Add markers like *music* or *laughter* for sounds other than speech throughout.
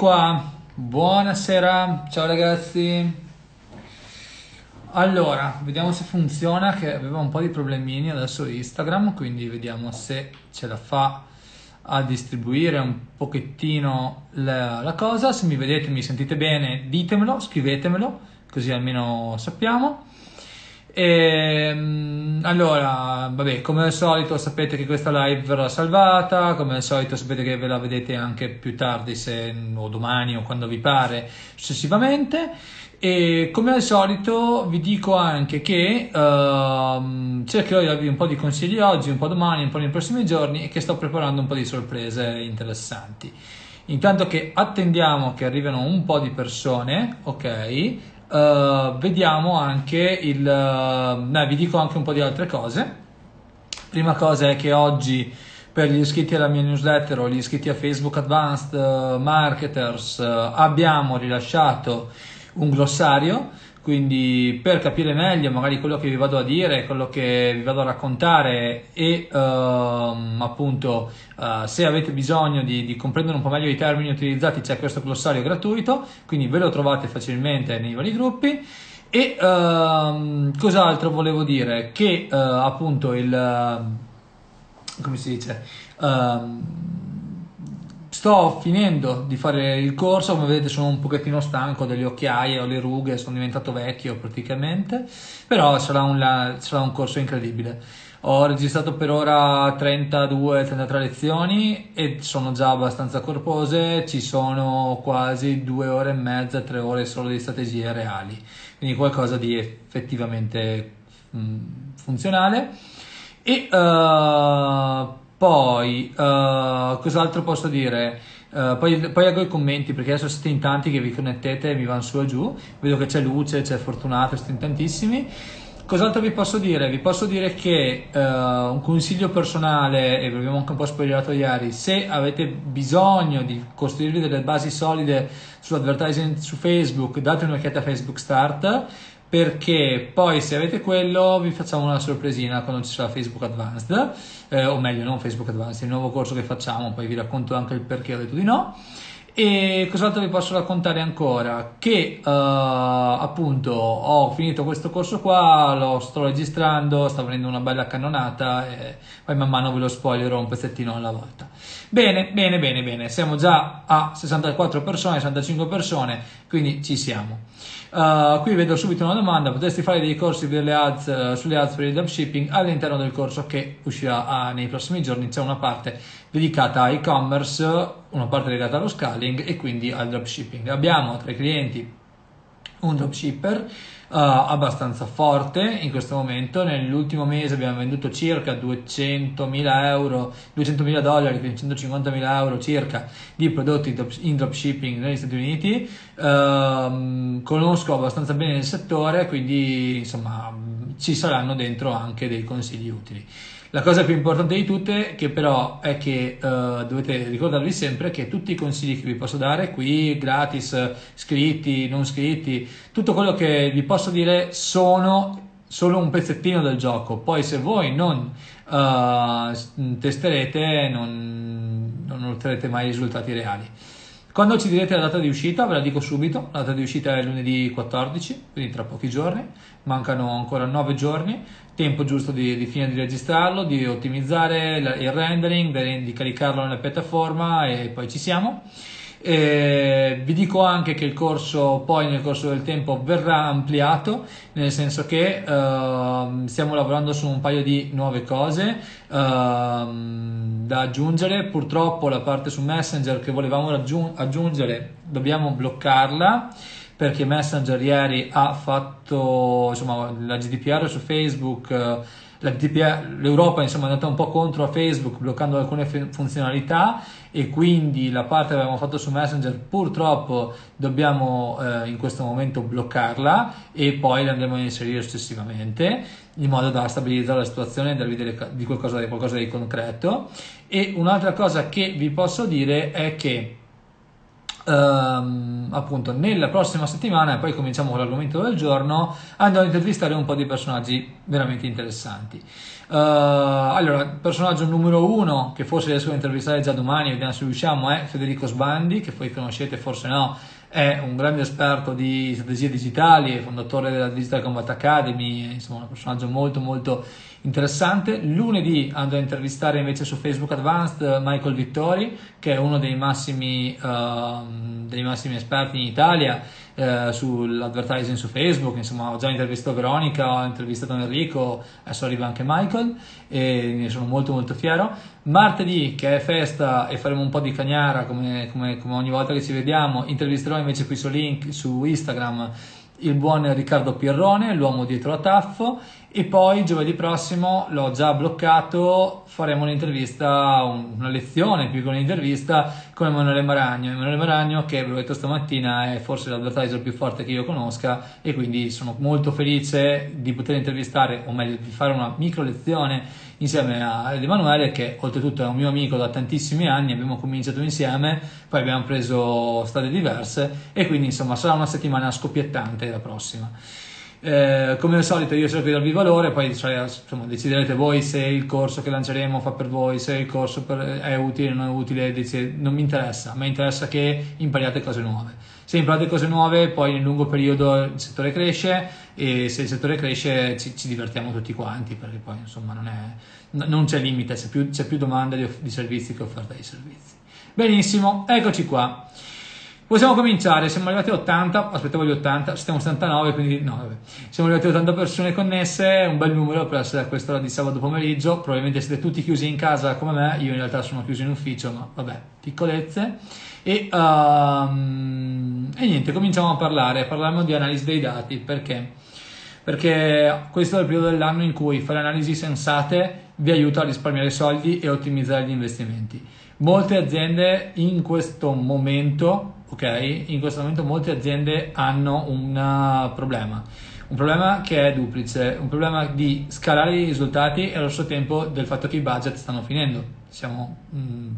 Qua, buonasera, ciao ragazzi. Allora, vediamo se funziona, che aveva un po' di problemini adesso Instagram, quindi vediamo se ce la fa a distribuire un pochettino la, la cosa. Se mi vedete, mi sentite bene, ditemelo, scrivetemelo, così almeno sappiamo. E, ehm, allora, vabbè, come al solito sapete che questa live verrà salvata, come al solito sapete che ve la vedete anche più tardi, se, o domani o quando vi pare, successivamente. E come al solito vi dico anche che uh, cercherò di darvi un po' di consigli oggi, un po' domani, un po' nei prossimi giorni e che sto preparando un po' di sorprese interessanti. Intanto che attendiamo che arrivino un po' di persone, ok? Uh, vediamo anche il... Uh, eh, vi dico anche un po' di altre cose. Prima cosa è che oggi per gli iscritti alla mia newsletter o gli iscritti a Facebook Advanced uh, Marketers abbiamo rilasciato un glossario quindi per capire meglio magari quello che vi vado a dire, quello che vi vado a raccontare e uh, appunto uh, se avete bisogno di, di, comprendere un po' meglio i termini utilizzati c'è questo glossario gratuito, quindi ve lo trovate facilmente nei vari gruppi. E uh, cos'altro volevo dire? Che eh, appunto il... come si dice? Ehm, Sto finendo di fare il corso, come vedete sono un pochettino stanco delle occhiaie, ho le rughe, sono diventato vecchio praticamente, però sarà un, sarà un corso incredibile. Ho registrato per ora 32-33 lezioni e sono già abbastanza corpose, ci sono quasi due ore e mezza, tre ore solo di strategie reali, quindi qualcosa di effettivamente mh, funzionale. E uh, poi, uh, cos'altro posso dire? Uh, poi, poi leggo i commenti perché adesso siete in tanti che vi connettete e mi vanno su e giù. Vedo che c'è Luce, c'è Fortunato, siete in tantissimi. Cos'altro vi posso dire? Vi posso dire che uh, un consiglio personale, e vi abbiamo anche un po' spoilerato ieri, se avete bisogno di costruirvi delle basi solide sull'advertising su Facebook, date un'occhiata a Facebook Start perché poi se avete quello vi facciamo una sorpresina quando ci sarà Facebook Advanced, eh, o meglio non Facebook Advanced, il nuovo corso che facciamo, poi vi racconto anche il perché ho detto di no. E cos'altro vi posso raccontare ancora? Che uh, appunto ho finito questo corso qua, lo sto registrando, sta venendo una bella cannonata e poi man mano ve lo spoilerò un pezzettino alla volta. Bene, bene, bene, bene, siamo già a 64 persone, 65 persone, quindi ci siamo. Uh, qui vedo subito una domanda, potresti fare dei corsi ads, uh, sulle ads per il dropshipping all'interno del corso che uscirà uh, nei prossimi giorni, c'è una parte dedicata a e-commerce, una parte legata allo scaling e quindi al dropshipping. Abbiamo tra i clienti un dropshipper abbastanza forte in questo momento. Nell'ultimo mese abbiamo venduto circa 200.000 euro, 200.000 dollari, quindi 150.000 euro circa di prodotti in dropshipping negli Stati Uniti. Uh, conosco abbastanza bene il settore, quindi insomma ci saranno dentro anche dei consigli utili. La cosa più importante di tutte, che però è che uh, dovete ricordarvi sempre che tutti i consigli che vi posso dare qui, gratis, scritti, non scritti, tutto quello che vi posso dire sono solo un pezzettino del gioco. Poi se voi non uh, testerete, non, non otterrete mai risultati reali. Quando ci direte la data di uscita, ve la dico subito, la data di uscita è lunedì 14, quindi tra pochi giorni, mancano ancora 9 giorni, tempo giusto di, di fine di registrarlo, di ottimizzare il rendering, di caricarlo nella piattaforma e poi ci siamo. E vi dico anche che il corso poi nel corso del tempo verrà ampliato, nel senso che uh, stiamo lavorando su un paio di nuove cose uh, da aggiungere. Purtroppo la parte su Messenger che volevamo aggiungere dobbiamo bloccarla perché Messenger ieri ha fatto insomma, la GDPR su Facebook, eh, GDPR, l'Europa insomma, è andata un po' contro a Facebook bloccando alcune funzionalità e quindi la parte che avevamo fatto su Messenger purtroppo dobbiamo eh, in questo momento bloccarla e poi la andremo a inserire successivamente in modo da stabilizzare la situazione e darvi delle, di qualcosa, qualcosa di concreto. E un'altra cosa che vi posso dire è che ehm, appunto nella prossima settimana, e poi cominciamo con l'argomento del giorno, andrò ad intervistare un po' di personaggi veramente interessanti. Uh, allora, personaggio numero uno, che forse riesco a intervistare già domani, vediamo se riusciamo, è Federico Sbandi, che voi conoscete, forse no, è un grande esperto di strategie digitali, è fondatore della Digital Combat Academy, insomma un personaggio molto molto interessante. Lunedì andrò a intervistare invece su Facebook Advanced Michael Vittori, che è uno dei massimi, uh, dei massimi esperti in Italia uh, sull'advertising su Facebook, insomma ho già intervistato Veronica, ho intervistato Enrico, adesso arriva anche Michael e ne sono molto molto fiero. Martedì, che è festa e faremo un po' di cagnara come, come, come ogni volta che ci vediamo, intervisterò invece qui su, link, su Instagram il buon Riccardo Pierrone, l'uomo dietro la Taffo e poi giovedì prossimo l'ho già bloccato, faremo un'intervista, una lezione più che un'intervista con Emanuele Maragno. Emanuele Maragno che, ve l'ho detto stamattina, è forse l'advertiser più forte che io conosca e quindi sono molto felice di poter intervistare, o meglio di fare una micro lezione insieme ad Emanuele che oltretutto è un mio amico da tantissimi anni, abbiamo cominciato insieme, poi abbiamo preso strade diverse e quindi insomma sarà una settimana scoppiettante la prossima. Eh, come al solito io cerco di darvi valore, poi cioè, insomma, deciderete voi se il corso che lanceremo fa per voi, se il corso per, è utile o non è utile, non mi interessa, a me interessa che impariate cose nuove. Se imparate cose nuove poi nel lungo periodo il settore cresce e se il settore cresce ci, ci divertiamo tutti quanti perché poi insomma non, è, non c'è limite, c'è più, c'è più domanda di, di servizi che offerta di servizi. Benissimo, eccoci qua. Possiamo cominciare, siamo arrivati a 80, aspettavo gli 80, stiamo a 79, quindi no, vabbè. Siamo arrivati a 80 persone connesse, un bel numero per essere a quest'ora di sabato pomeriggio, probabilmente siete tutti chiusi in casa come me, io in realtà sono chiuso in ufficio, ma vabbè, piccolezze. E, um, e niente, cominciamo a parlare, parliamo di analisi dei dati, perché? Perché questo è il periodo dell'anno in cui fare analisi sensate vi aiuta a risparmiare soldi e ottimizzare gli investimenti. Molte aziende in questo momento ok? In questo momento molte aziende hanno un uh, problema, un problema che è duplice, un problema di scalare i risultati e allo stesso tempo del fatto che i budget stanno finendo. Siamo, mm,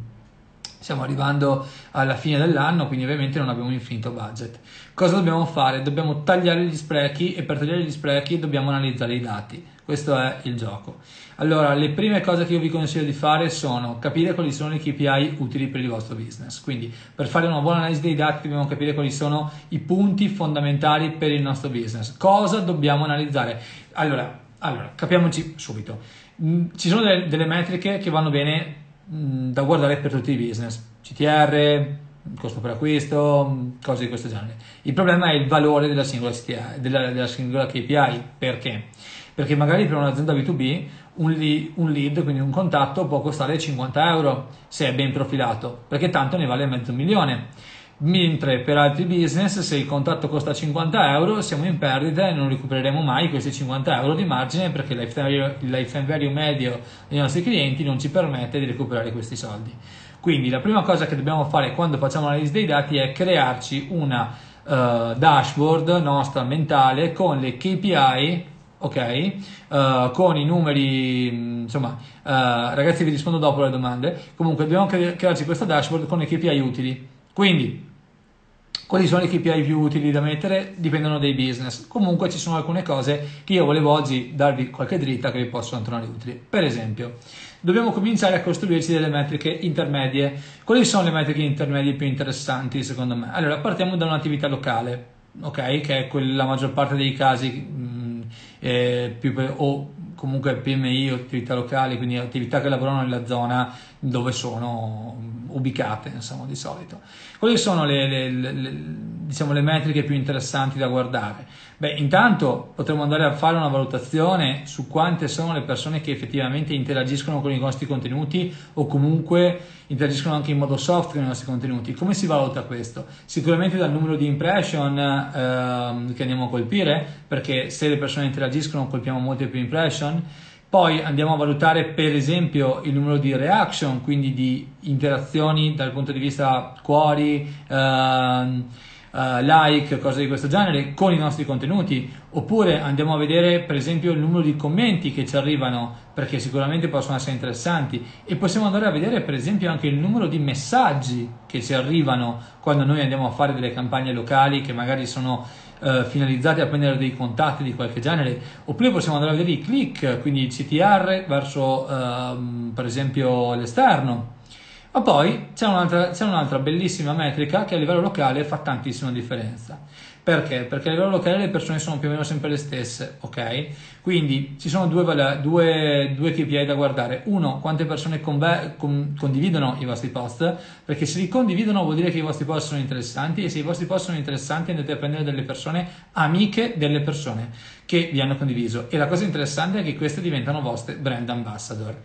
stiamo arrivando alla fine dell'anno, quindi ovviamente non abbiamo infinito budget. Cosa dobbiamo fare? Dobbiamo tagliare gli sprechi e per tagliare gli sprechi dobbiamo analizzare i dati. Questo è il gioco. Allora, le prime cose che io vi consiglio di fare sono capire quali sono i KPI utili per il vostro business. Quindi, per fare una buona analisi dei dati dobbiamo capire quali sono i punti fondamentali per il nostro business. Cosa dobbiamo analizzare? Allora, allora capiamoci subito. Mm, ci sono delle, delle metriche che vanno bene mm, da guardare per tutti i business. CTR, costo per acquisto, cose di questo genere. Il problema è il valore della singola, della, della singola KPI. Perché? Perché magari per un'azienda B2B un lead, un lead, quindi un contatto, può costare 50 euro se è ben profilato, perché tanto ne vale mezzo milione. Mentre per altri business, se il contatto costa 50 euro, siamo in perdita e non recupereremo mai questi 50 euro di margine perché il lifetime value medio dei nostri clienti non ci permette di recuperare questi soldi. Quindi la prima cosa che dobbiamo fare quando facciamo l'analisi dei dati è crearci una uh, dashboard nostra mentale con le KPI ok? Uh, con i numeri, insomma, uh, ragazzi vi rispondo dopo le domande. Comunque dobbiamo cre- crearci questa dashboard con i KPI utili. Quindi, quali sono i KPI più utili da mettere? Dipendono dai business. Comunque ci sono alcune cose che io volevo oggi darvi qualche dritta che vi possono tornare utili. Per esempio, dobbiamo cominciare a costruirci delle metriche intermedie. Quali sono le metriche intermedie più interessanti secondo me? Allora, partiamo da un'attività locale, ok? Che è quella maggior parte dei casi eh, più, o comunque PMI o attività locali, quindi attività che lavorano nella zona dove sono ubicate, insomma, di solito. Quali sono le, le, le, diciamo, le metriche più interessanti da guardare? Beh, intanto potremmo andare a fare una valutazione su quante sono le persone che effettivamente interagiscono con i nostri contenuti o comunque interagiscono anche in modo soft con i nostri contenuti. Come si valuta questo? Sicuramente dal numero di impression eh, che andiamo a colpire, perché se le persone interagiscono colpiamo molte più impression. Poi andiamo a valutare per esempio il numero di reaction, quindi di interazioni dal punto di vista cuori, ehm, uh, like, cose di questo genere con i nostri contenuti, oppure andiamo a vedere per esempio il numero di commenti che ci arrivano, perché sicuramente possono essere interessanti, e possiamo andare a vedere per esempio anche il numero di messaggi che ci arrivano quando noi andiamo a fare delle campagne locali che magari sono uh, finalizzate a prendere dei contatti di qualche genere, oppure possiamo andare a vedere i click, quindi i CTR verso uh, per esempio l'esterno ma poi c'è un'altra, c'è un'altra bellissima metrica che a livello locale fa tantissima differenza. Perché? Perché a livello locale le persone sono più o meno sempre le stesse, ok? Quindi ci sono due, due, due KPI da guardare. Uno, quante persone conve- con, condividono i vostri post, perché se li condividono vuol dire che i vostri post sono interessanti e se i vostri post sono interessanti andate a prendere delle persone amiche delle persone che vi hanno condiviso. E la cosa interessante è che queste diventano vostre brand ambassador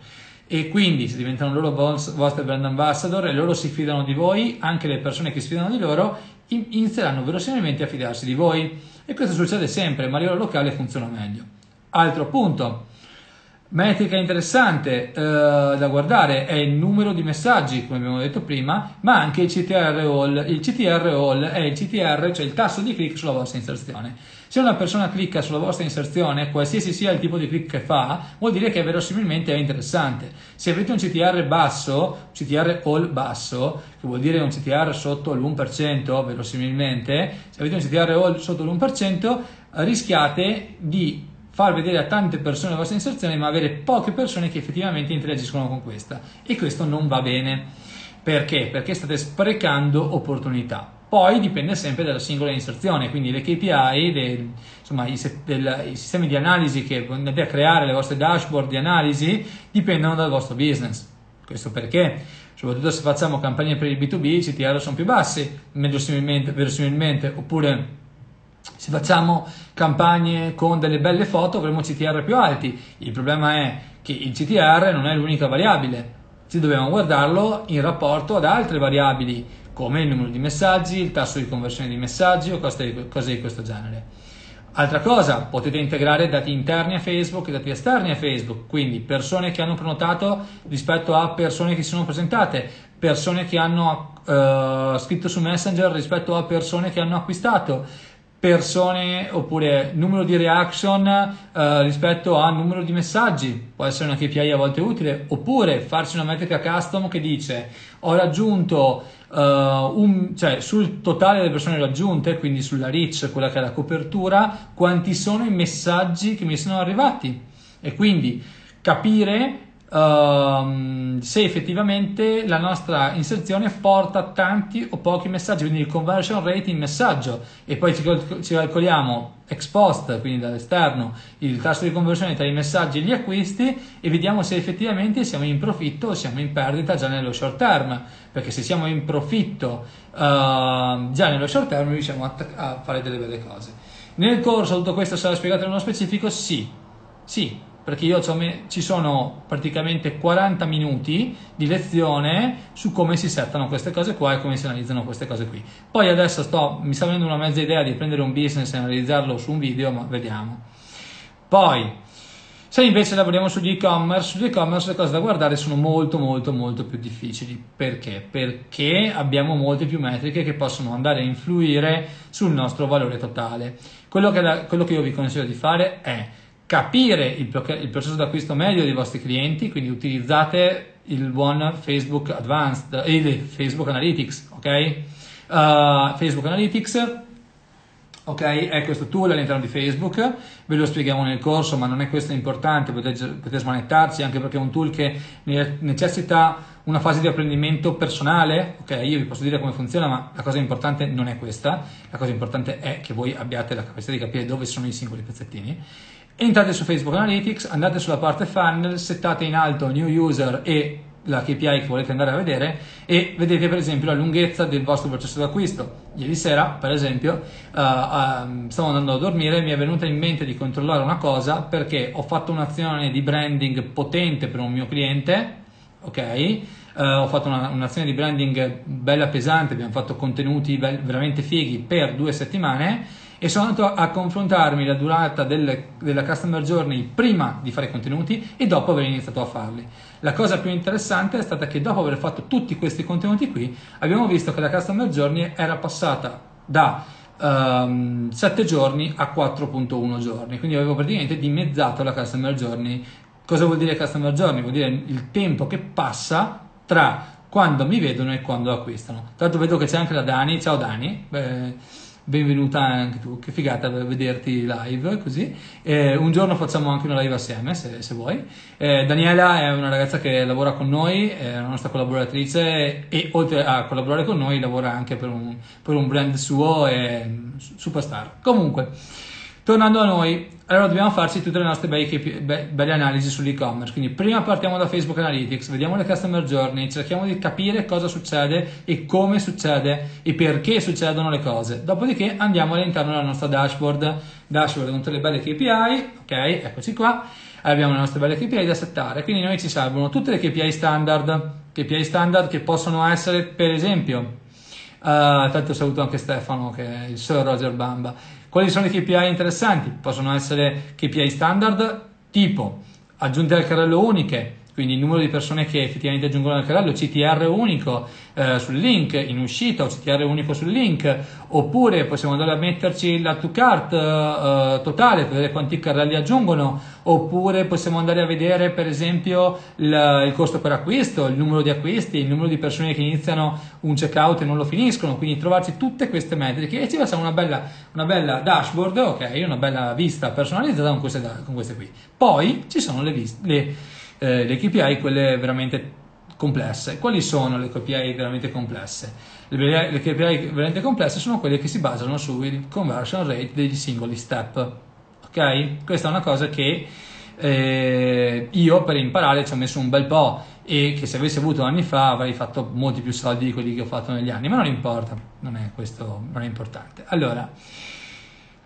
e quindi se diventano loro vostri brand ambassador e loro si fidano di voi, anche le persone che si fidano di loro inizieranno verosimilmente a fidarsi di voi e questo succede sempre, ma a livello locale funziona meglio. Altro punto, metrica interessante eh, da guardare è il numero di messaggi, come abbiamo detto prima, ma anche il CTR all. Il CTR all è il CTR, cioè il tasso di click sulla vostra inserzione. Se una persona clicca sulla vostra inserzione, qualsiasi sia il tipo di click che fa, vuol dire che verosimilmente è interessante. Se avete un CTR basso, CTR all basso, che vuol dire un CTR sotto l'1%, verosimilmente, se avete un CTR all sotto l'1%, rischiate di far vedere a tante persone la vostra inserzione, ma avere poche persone che effettivamente interagiscono con questa. E questo non va bene. Perché? Perché state sprecando opportunità. Poi dipende sempre dalla singola inserzione, quindi le KPI, le, insomma, i, del, i, sistemi di analisi che andate a creare, le vostre dashboard di analisi, dipendono dal vostro business. Questo perché, soprattutto se facciamo campagne per il B2B, i CTR sono più bassi, verosimilmente, verosimilmente oppure se facciamo campagne con delle belle foto avremo CTR più alti. Il problema è che il CTR non è l'unica variabile, ci dobbiamo guardarlo in rapporto ad altre variabili come il numero di messaggi, il tasso di conversione di messaggi o cose di, questo genere. Altra cosa, potete integrare dati interni a Facebook e dati esterni a Facebook, quindi persone che hanno prenotato rispetto a persone che si sono presentate, persone che hanno uh, scritto su Messenger rispetto a persone che hanno acquistato, persone oppure numero di reaction uh, rispetto a numero di messaggi, può essere una KPI a volte utile, oppure farsi una metrica custom che dice ho raggiunto uh, un, cioè sul totale delle persone raggiunte, quindi sulla reach, quella che è la copertura, quanti sono i messaggi che mi sono arrivati? E quindi capire Uh, se effettivamente la nostra inserzione porta tanti o pochi messaggi, quindi il conversion rate in messaggio e poi ci, ci calcoliamo ex post, quindi dall'esterno, il tasso di conversione tra i messaggi e gli acquisti e vediamo se effettivamente siamo in profitto o siamo in perdita già nello short term, perché se siamo in profitto uh, già nello short term riusciamo a, a fare delle belle cose. Nel corso tutto questo sarà spiegato nello specifico? Sì, sì, perché io ci sono praticamente 40 minuti di lezione su come si settano queste cose qua e come si analizzano queste cose qui. Poi adesso sto, mi sta venendo una mezza idea di prendere un business e analizzarlo su un video, ma vediamo. Poi, se invece lavoriamo sugli e-commerce, sugli e-commerce le cose da guardare sono molto molto molto più difficili. Perché? Perché abbiamo molte più metriche che possono andare a influire sul nostro valore totale. Quello che, quello che io vi consiglio di fare è capire il, il processo d'acquisto medio dei vostri clienti, quindi utilizzate il buon Facebook Advanced, eh, Facebook Analytics, ok? Uh, Facebook Analytics, ok? È questo tool all'interno di Facebook, ve lo spieghiamo nel corso, ma non è questo importante, potete, potete smanettarci anche perché è un tool che necessita una fase di apprendimento personale, ok? Io vi posso dire come funziona, ma la cosa importante non è questa, la cosa importante è che voi abbiate la capacità di capire dove sono i singoli pezzettini entrate su Facebook Analytics, andate sulla parte funnel, settate in alto new user e la KPI che volete andare a vedere e vedete per esempio la lunghezza del vostro processo d'acquisto. Ieri sera, per esempio, uh, uh, stavo andando a dormire e mi è venuta in mente di controllare una cosa perché ho fatto un'azione di branding potente per un mio cliente, ok? Uh, ho fatto una, un'azione di branding bella pesante, abbiamo fatto contenuti be- veramente fighi per due settimane e sono andato a confrontarmi la durata delle, della customer journey prima di fare i contenuti e dopo aver iniziato a farli. La cosa più interessante è stata che dopo aver fatto tutti questi contenuti qui abbiamo visto che la customer journey era passata da um, 7 giorni a 4.1 giorni, quindi avevo praticamente dimezzato la customer journey. Cosa vuol dire customer journey? Vuol dire il tempo che passa tra quando mi vedono e quando acquistano. L'altro vedo che c'è anche la Dani, ciao Dani. Beh, benvenuta anche tu, che figata vederti live così. Eh, un giorno facciamo anche una live assieme se, se vuoi. Eh, Daniela è una ragazza che lavora con noi, è una nostra collaboratrice e oltre a collaborare con noi lavora anche per un, per un brand suo, è superstar. Comunque, tornando a noi, allora dobbiamo farci tutte le nostre belle, belle analisi sull'e-commerce. Quindi prima partiamo da Facebook Analytics, vediamo le customer journey, cerchiamo di capire cosa succede e come succede e perché succedono le cose. Dopodiché andiamo all'interno della nostra dashboard, dashboard con tutte le belle KPI, ok, eccoci qua. Abbiamo le nostre belle KPI da settare, quindi noi ci servono tutte le KPI standard, KPI standard che possono essere per esempio, uh, tanto saluto anche Stefano che è il Sir Roger Bamba, quali sono i KPI interessanti? Possono essere KPI standard tipo aggiunte al carrello uniche, quindi il numero di persone che effettivamente aggiungono al carrello, CTR unico eh, sul link in uscita o CTR unico sul link, oppure possiamo andare a metterci la to cart eh, totale per vedere quanti carrelli aggiungono, oppure possiamo andare a vedere per esempio il, il, costo per acquisto, il numero di acquisti, il numero di persone che iniziano un checkout e non lo finiscono, quindi trovarci tutte queste metriche e ci facciamo una bella, una bella dashboard, ok, una bella vista personalizzata con queste, con queste qui. Poi ci sono le, le eh, le KPI, quelle veramente complesse. Quali sono le KPI veramente complesse? Le, le KPI veramente complesse sono quelle che si basano sul conversion rate degli singoli step. Ok? Questa è una cosa che eh, io per imparare ci ho messo un bel po' e che se avessi avuto anni fa avrei fatto molti più soldi di quelli che ho fatto negli anni, ma non importa, non è questo, non è importante. Allora,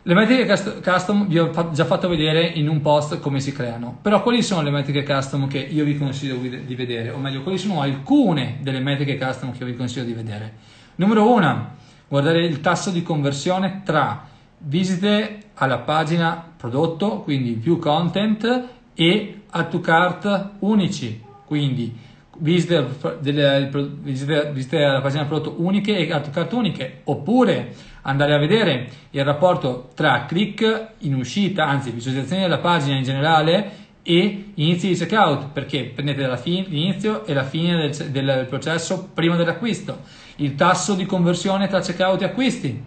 le metriche custom vi ho già fatto vedere in un post come si creano, però quali sono le metriche custom che io vi consiglio di vedere, o meglio, quali sono alcune delle metriche custom che vi consiglio di vedere? Numero uno, guardare il tasso di conversione tra visite alla pagina prodotto, quindi view content, e add to cart unici, quindi visite, delle, visite, visite alla pagina prodotto uniche e add to cart uniche, oppure andare a vedere il rapporto tra click in uscita, anzi visualizzazione della pagina in generale e inizi di checkout perché prendete l'inizio e la fine del, del, processo prima dell'acquisto, il tasso di conversione tra checkout e acquisti,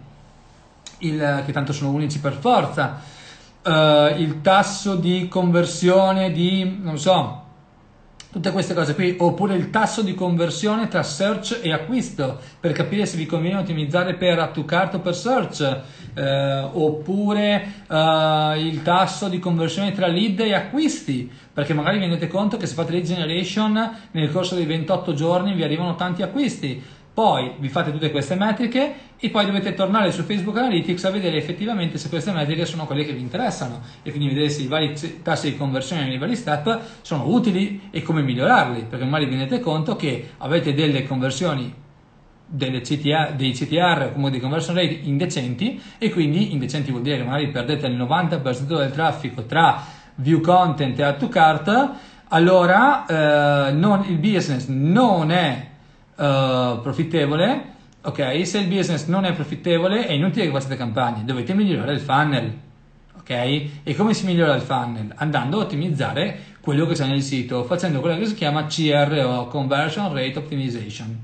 il, che tanto sono unici per forza, uh, il tasso di conversione di, non so, tutte queste cose qui, oppure il tasso di conversione tra search e acquisto per capire se vi conviene ottimizzare per add to cart o per search, eh, oppure eh, il tasso di conversione tra lead e acquisti, perché magari vi rendete conto che se fate lead generation nel corso dei 28 giorni vi arrivano tanti acquisti poi vi fate tutte queste metriche e poi dovete tornare su Facebook Analytics a vedere effettivamente se queste metriche sono quelle che vi interessano e quindi vedere se i vari tassi di conversione nei vari step sono utili e come migliorarli, perché magari vi rendete conto che avete delle conversioni delle CTR, dei CTR come di conversion rate indecenti e quindi indecenti vuol dire che magari perdete il 90% del traffico tra view content e add to cart allora eh, non, il business non è uh, profittevole, ok? Se il business non è profittevole è inutile che facciate campagne, dovete migliorare il funnel, ok? E come si migliora il funnel? Andando a ottimizzare quello che c'è nel sito, facendo quello che si chiama CRO, Conversion Rate Optimization.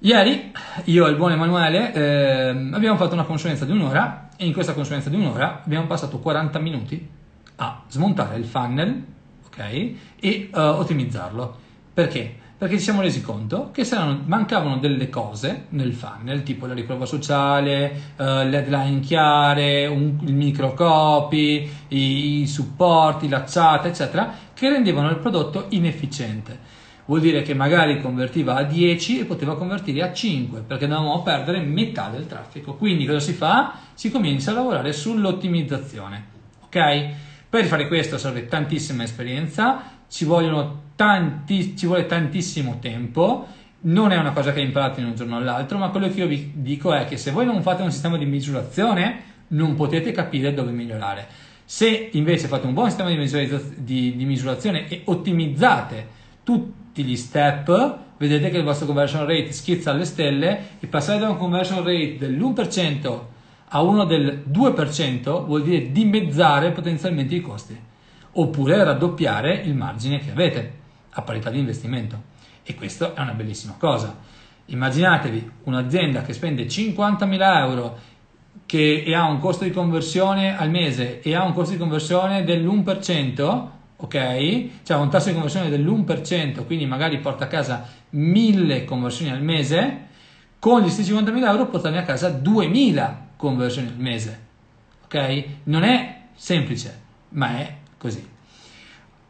Ieri io e il buon Emanuele eh, abbiamo fatto una consulenza di un'ora e in questa consulenza di un'ora abbiamo passato 40 minuti a smontare il funnel ok? e uh, ottimizzarlo. Perché? Perché ci siamo resi conto che mancavano delle cose nel funnel, tipo la riprova sociale, uh, le headline chiare, un, il microcopy, i, i supporti, la chat, eccetera, che rendevano il prodotto inefficiente. Vuol dire che magari convertiva a 10 e poteva convertire a 5 perché a perdere metà del traffico. Quindi cosa si fa? Si comincia a lavorare sull'ottimizzazione. Ok? Per fare questo serve tantissima esperienza, ci vogliono tanti, ci vuole tantissimo tempo, non è una cosa che imparate in un giorno all'altro, ma quello che io vi dico è che se voi non fate un sistema di misurazione, non potete capire dove migliorare. Se invece fate un buon sistema di, di, di misurazione e ottimizzate tutti gli step, vedete che il vostro conversion rate schizza alle stelle e passare da un conversion rate dell'1% a uno del 2% vuol dire dimezzare potenzialmente i costi oppure raddoppiare il margine che avete a parità di investimento e questa è una bellissima cosa. Immaginatevi un'azienda che spende 50.000 euro che, ha un costo di conversione al mese e ha un costo di conversione dell'1%, ok? Cioè un tasso di conversione dell'1%, quindi magari porta a casa 1000 conversioni al mese, con gli stessi 50.000 euro portare a casa 2000 conversioni al mese, ok? Non è semplice, ma è così.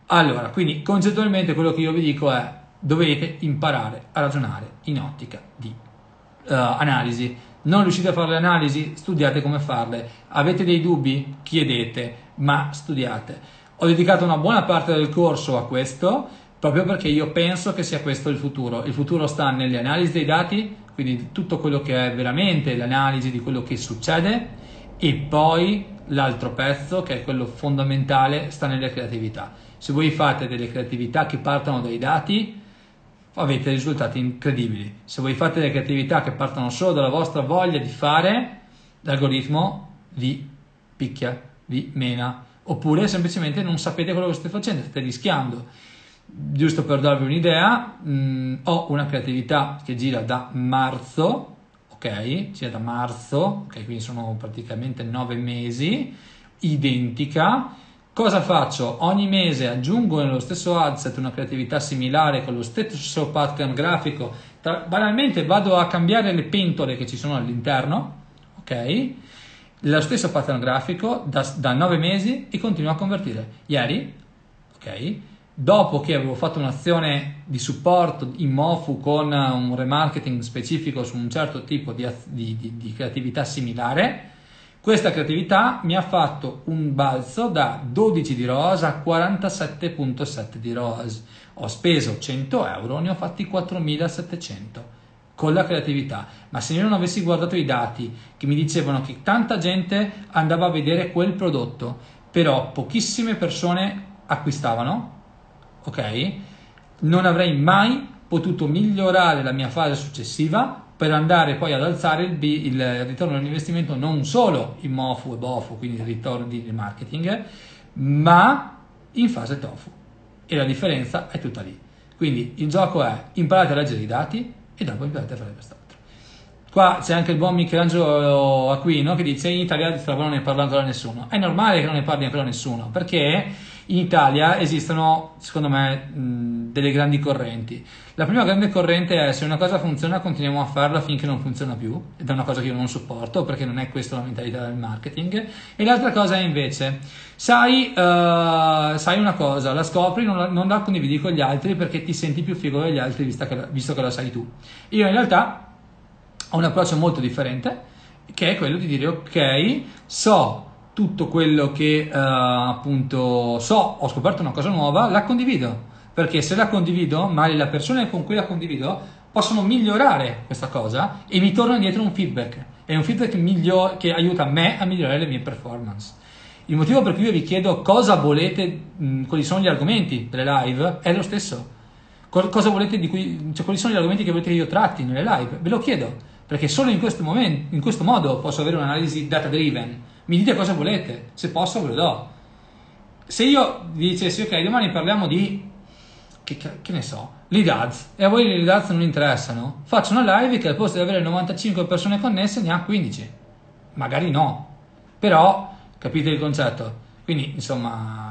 Allora, quindi concettualmente quello che io vi dico è dovete imparare a ragionare in ottica di uh, analisi. Non riuscite a fare le analisi? Studiate come farle. Avete dei dubbi? Chiedete, ma studiate. Ho dedicato una buona parte del corso a questo proprio perché io penso che sia questo il futuro. Il futuro sta nelle analisi dei dati, quindi tutto quello che è veramente l'analisi di quello che succede e poi l'altro pezzo che è quello fondamentale sta nelle creatività. Se voi fate delle creatività che partono dai dati, avete risultati incredibili. Se voi fate delle creatività che partono solo dalla vostra voglia di fare, l'algoritmo vi picchia, vi mena, oppure semplicemente non sapete quello che state facendo, state rischiando. Giusto per darvi un'idea, mh, mm, ho una creatività che gira da marzo, ok? Gira da marzo, ok? Quindi sono praticamente nove mesi, identica Cosa faccio? Ogni mese aggiungo nello stesso adset una creatività similare con lo stesso pattern grafico. Tra, banalmente vado a cambiare le pentole che ci sono all'interno, ok? Lo stesso pattern grafico da, da 9 mesi e continuo a convertire. Ieri, ok? Dopo che avevo fatto un'azione di supporto in Mofu con un remarketing specifico su un certo tipo di, di, di, di creatività similare, questa creatività mi ha fatto un balzo da 12 di ROAS a 47.7 di ROAS. Ho speso 100 euro, ne ho fatti 4.700 con la creatività. Ma se io non avessi guardato i dati che mi dicevano che tanta gente andava a vedere quel prodotto, però pochissime persone acquistavano, ok? Non avrei mai potuto migliorare la mia fase successiva per andare poi ad alzare il, B, il ritorno all'investimento non solo in MOFU e BOFU, quindi il ritorno di marketing, ma in fase TOFU. E la differenza è tutta lì. Quindi il gioco è imparate a leggere i dati e dopo imparate a fare quest'altro. Qua c'è anche il buon Michelangelo Aquino che dice in Italia di Strava non ne parla ancora nessuno. È normale che non ne parli ancora nessuno, perché in Italia esistono, secondo me, delle grandi correnti. La prima grande corrente è se una cosa funziona continuiamo a farla finché non funziona più, ed è una cosa che io non sopporto perché non è questa la mentalità del marketing. E l'altra cosa è invece, sai, uh, sai una cosa, la scopri, non la, non la condividi con gli altri perché ti senti più figo degli altri visto che, visto che la sai tu. Io in realtà ho un approccio molto differente che è quello di dire ok, so tutto quello che uh, appunto so, ho scoperto una cosa nuova, la condivido. Perché se la condivido, magari le persone con cui la condivido possono migliorare questa cosa e mi torna indietro un feedback. È un feedback miglior- che aiuta me a migliorare le mie performance. Il motivo per cui io vi chiedo cosa volete, mh, quali sono gli argomenti delle live, è lo stesso. cosa volete di cui, cioè, quali sono gli argomenti che volete che io tratti nelle live? Ve lo chiedo, perché solo in questo, momento, in questo modo posso avere un'analisi data driven mi dite cosa volete, se posso ve lo do. Se io vi dicessi, ok, domani parliamo di, che, che ne so, lead ads, e a voi le lead ads non interessano, faccio una live che al posto di avere 95 persone connesse ne ha 15. Magari no, però capite il concetto. Quindi, insomma.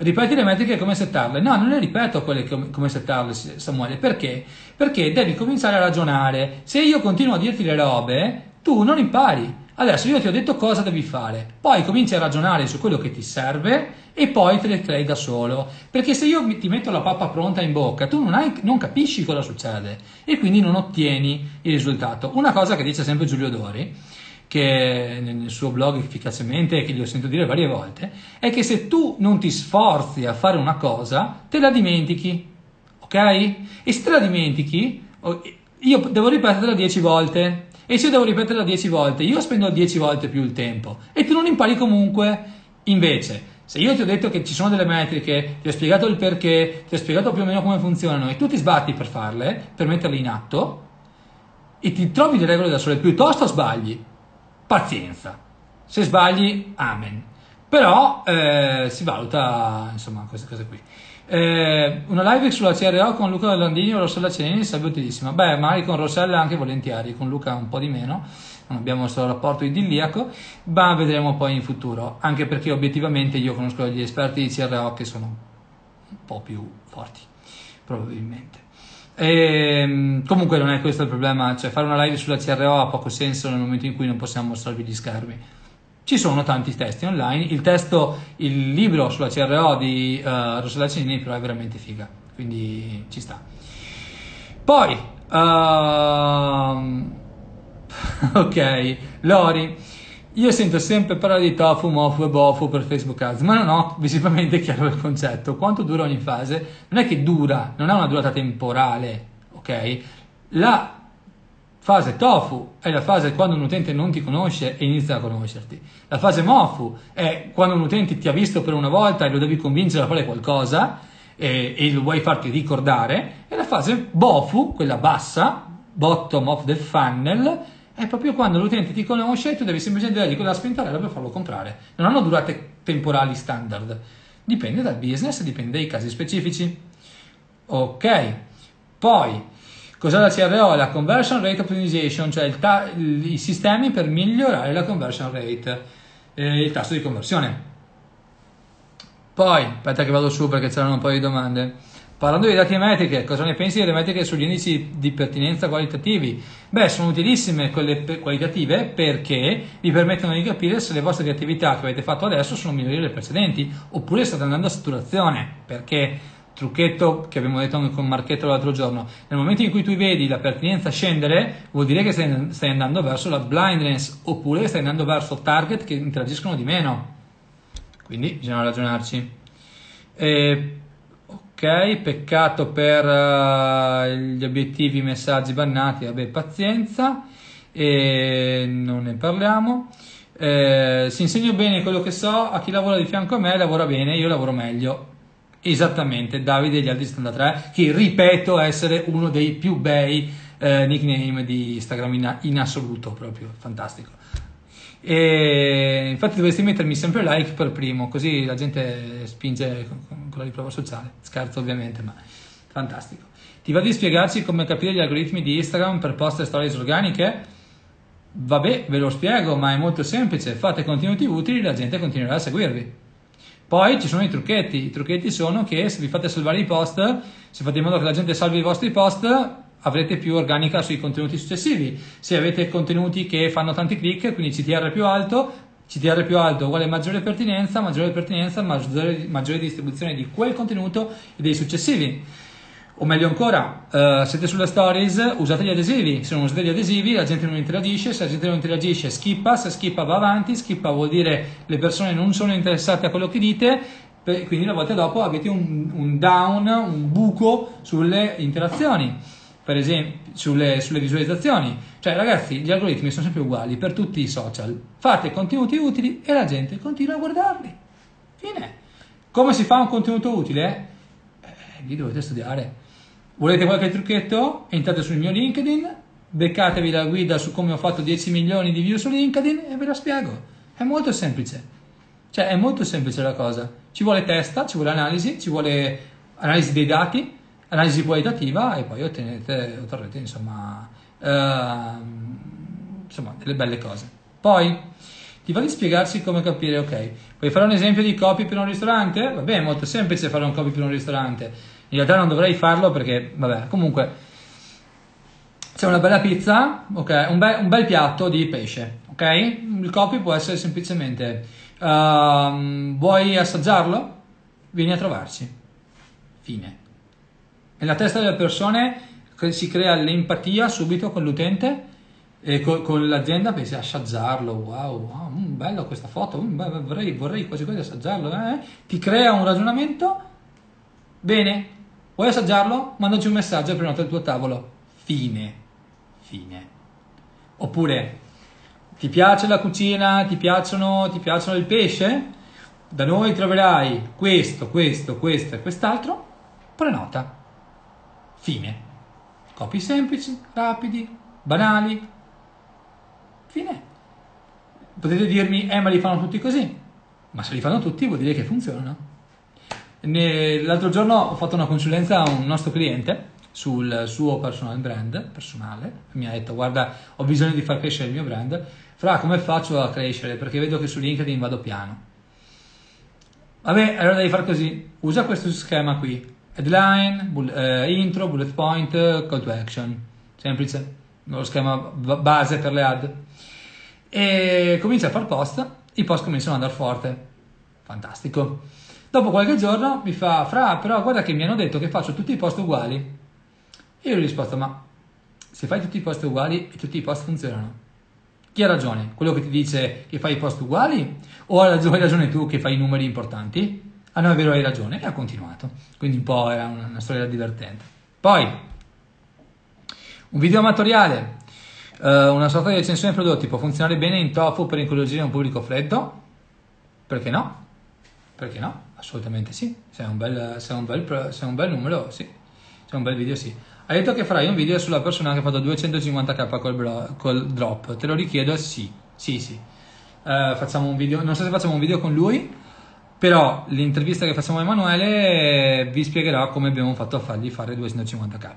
Ripeti le metriche come settarle? No, non le ripeto quelle come, come settarle, Samuele. Perché? Perché devi cominciare a ragionare. Se io continuo a dirti le robe, tu non impari. Adesso io ti ho detto cosa devi fare, poi cominci a ragionare su quello che ti serve e poi te le crei da solo. Perché se io ti metto la pappa pronta in bocca, tu non, hai, non capisci cosa succede e quindi non ottieni il risultato. Una cosa che dice sempre Giulio Dori, che nel suo blog efficacemente, che gli ho sentito dire varie volte, è che se tu non ti sforzi a fare una cosa, te la dimentichi. Ok? E se te la dimentichi, io devo ripeterla dieci volte e se io devo ripeterla 10 volte, io spendo 10 volte più il tempo e tu non impari comunque. Invece, Se io ti ho detto che ci sono delle metriche, ti ho spiegato il perché, ti ho spiegato più o meno come funzionano e tu ti sbatti per farle, per metterle in atto, e ti trovi le regole da sole, piuttosto sbagli. Pazienza. Se sbagli, amen. Però eh, si valuta, insomma, queste cose qui. Eh, una live sulla CRO con Luca Landini o Rossella Cenini sarebbe utilissima. Beh, magari con Rossella anche volentieri, con Luca un po' di meno non abbiamo questo rapporto idilliaco, ma vedremo poi in futuro, anche perché obiettivamente io conosco gli esperti di CRO che sono un po' più forti, probabilmente. E, ehm, comunque non è questo il problema, cioè fare una live sulla CRO ha poco senso nel momento in cui non possiamo mostrarvi gli schermi. Ci sono tanti testi online, il testo, il libro sulla CRO di uh, Rossella Cenini però è veramente figa, quindi ci sta. Poi, uh, *laughs* ok, Lori, io sento sempre parlare di tofu, mofu e bofu per Facebook Ads, ma non ho visivamente *laughs* chiaro il concetto. Quanto dura ogni fase? Non è che dura, non ha una durata temporale, ok? La fase tofu è la fase quando un utente non ti conosce e inizia a conoscerti. La fase mofu è quando un utente ti ha visto per una volta e lo devi convincere a fare qualcosa e, e lo vuoi farti ricordare. E la fase bofu, quella bassa, bottom of the funnel, è proprio quando l'utente ti conosce e tu devi semplicemente dargli quella spintarella per farlo comprare. Non hanno durate temporali standard. Dipende dal business, dipende dai casi specifici. Ok, poi cos'è la CRO? La Conversion Rate Optimization, cioè ta- i sistemi per migliorare la conversion rate, eh, il tasso di conversione. Poi, aspetta che vado su perché c'erano un po' di domande. Parlando di dati metriche, cosa ne pensi delle metriche sugli indici di pertinenza qualitativi? Beh, sono utilissime quelle qualitative perché vi permettono di capire se le vostre attività che avete fatto adesso sono migliori delle precedenti oppure state andando a saturazione. Perché, trucchetto che abbiamo detto anche con Marchetto l'altro giorno, nel momento in cui tu vedi la pertinenza scendere, vuol dire che stai, stai andando verso la blindness oppure stai andando verso target che interagiscono di meno. Quindi bisogna ragionarci. E Ok, peccato per uh, gli obiettivi messaggi bannati, vabbè pazienza, e non ne parliamo. Eh, se insegno bene quello che so, a chi lavora di fianco a me lavora bene, io lavoro meglio. Esattamente, Davide e gli altri stand 3, che ripeto essere uno dei più bei eh, nickname di Instagram in, in assoluto, proprio fantastico. E infatti dovresti mettermi sempre like per primo, così la gente spinge con, la riprova sociale. Scherzo ovviamente, ma fantastico. Ti va di spiegarci come capire gli algoritmi di Instagram per post e stories organiche? Vabbè, ve lo spiego, ma è molto semplice. Fate contenuti utili, la gente continuerà a seguirvi. Poi ci sono i trucchetti. I trucchetti sono che se vi fate salvare i post, se fate in modo che la gente salvi i vostri post, avrete più organica sui contenuti successivi. Se avete contenuti che fanno tanti click, quindi CTR più alto, CTR più alto uguale maggiore pertinenza, maggiore pertinenza, maggiore, maggiore distribuzione di quel contenuto e dei successivi. O meglio ancora, uh, siete sulle stories, usate gli adesivi. Se non usate gli adesivi, la gente non interagisce. Se la gente non interagisce, skippa. Se skippa, va avanti. Skippa vuol dire le persone non sono interessate a quello che dite. Quindi la volta dopo avete un, un down, un buco sulle interazioni per esempio sulle, sulle, visualizzazioni. Cioè ragazzi, gli algoritmi sono sempre uguali per tutti i social. Fate contenuti utili e la gente continua a guardarli. Fine. Come si fa un contenuto utile? Eh, lì dovete studiare. Volete qualche trucchetto? Entrate sul mio LinkedIn, beccatevi la guida su come ho fatto 10 milioni di view su LinkedIn e ve la spiego. È molto semplice. Cioè è molto semplice la cosa. Ci vuole testa, ci vuole analisi, ci vuole analisi dei dati, analisi qualitativa e poi ottenete, otterrete insomma, uh, insomma delle belle cose. Poi ti va di spiegarsi come capire, ok, puoi fare un esempio di copy per un ristorante? Vabbè, è molto semplice fare un copy per un ristorante. In realtà non dovrei farlo perché, vabbè, comunque c'è una bella pizza, ok, un, be- un bel piatto di pesce, ok? Il copy può essere semplicemente uh, vuoi assaggiarlo? Vieni a trovarci. Fine. Nella testa delle persone si crea l'empatia subito con l'utente e con, con l'azienda pensi a assaggiarlo, wow, wow mm, bello questa foto, mm, vorrei, vorrei quasi quasi assaggiarlo, eh? ti crea un ragionamento, bene, vuoi assaggiarlo? Mandaci un messaggio e prenota il tuo tavolo, fine, fine. Oppure, ti piace la cucina, ti, piacciono, ti piacciono il pesce? da noi troverai questo, questo, questo e quest'altro, prenota. Fine. Copy semplici, rapidi, banali. Fine. Potete dirmi, eh ma li fanno tutti così. Ma se li fanno tutti vuol dire che funzionano. L'altro giorno ho fatto una consulenza a un nostro cliente sul suo personal brand personale. Mi ha detto: Guarda, ho bisogno di far crescere il mio brand. Fra come faccio a crescere? Perché vedo che su LinkedIn vado piano. Vabbè, allora devi fare così: usa questo schema qui: headline, bull, eh, intro, bullet point, call to action. Semplice, lo schema base per le ad. E comincia a fare post. I post cominciano ad andare forte. Fantastico. Dopo qualche giorno mi fa, Fra, però guarda che mi hanno detto che faccio tutti i post uguali. E io gli ho risposto, ma se fai tutti i post uguali e tutti i post funzionano, chi ha ragione? Quello che ti dice che fai i post uguali? O hai ragione tu che fai i numeri importanti? Ah no, è vero, hai ragione. E ha continuato. Quindi un po' era una, una storia divertente. Poi, un video amatoriale, uh, una sorta di recensione dei prodotti può funzionare bene in tofu per incuriosire un pubblico freddo? Perché no? Perché no? Assolutamente sì. Se è un bel, se è un bel, se è un bel numero, sì. Se è un bel video, sì. Hai detto che farai un video sulla persona che ha fatto 250k col, bro, col drop. Te lo richiedo? Sì. Sì, sì. Uh, facciamo un video, non so se facciamo un video con lui, però l'intervista che facciamo a Emanuele vi spiegherà come abbiamo fatto a fargli fare 250k.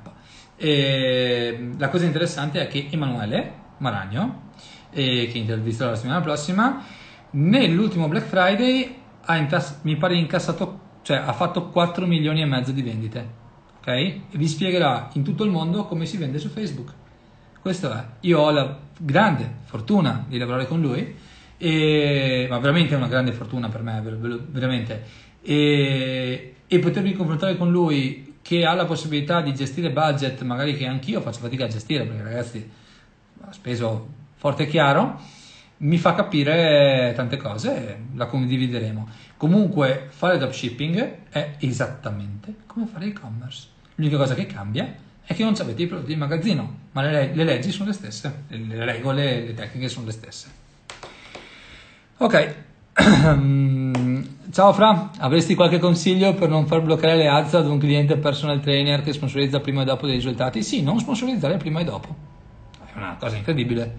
E la cosa interessante è che Emanuele Maragno, eh, che intervisterò la settimana prossima, nell'ultimo Black Friday ha intass- mi pare incassato, cioè ha fatto 4 milioni e mezzo di vendite. Ok? E vi spiegherà in tutto il mondo come si vende su Facebook. Questo è. Io ho la grande fortuna di lavorare con lui, e, ma veramente è una grande fortuna per me, veramente. E, e potermi confrontare con lui che ha la possibilità di gestire budget, magari che anch'io faccio fatica a gestire, perché ragazzi ho speso forte e chiaro mi fa capire tante cose, la condivideremo. Comunque fare dropshipping è esattamente come fare e-commerce. L'unica cosa che cambia è che non avete i prodotti in magazzino, ma le, le leggi sono le stesse, le regole, le tecniche sono le stesse. Ok, *clears throat* ciao Fra, avresti qualche consiglio per non far bloccare le ads ad un cliente personal trainer che sponsorizza prima e dopo dei risultati? Sì, non sponsorizzare prima e dopo. È una cosa incredibile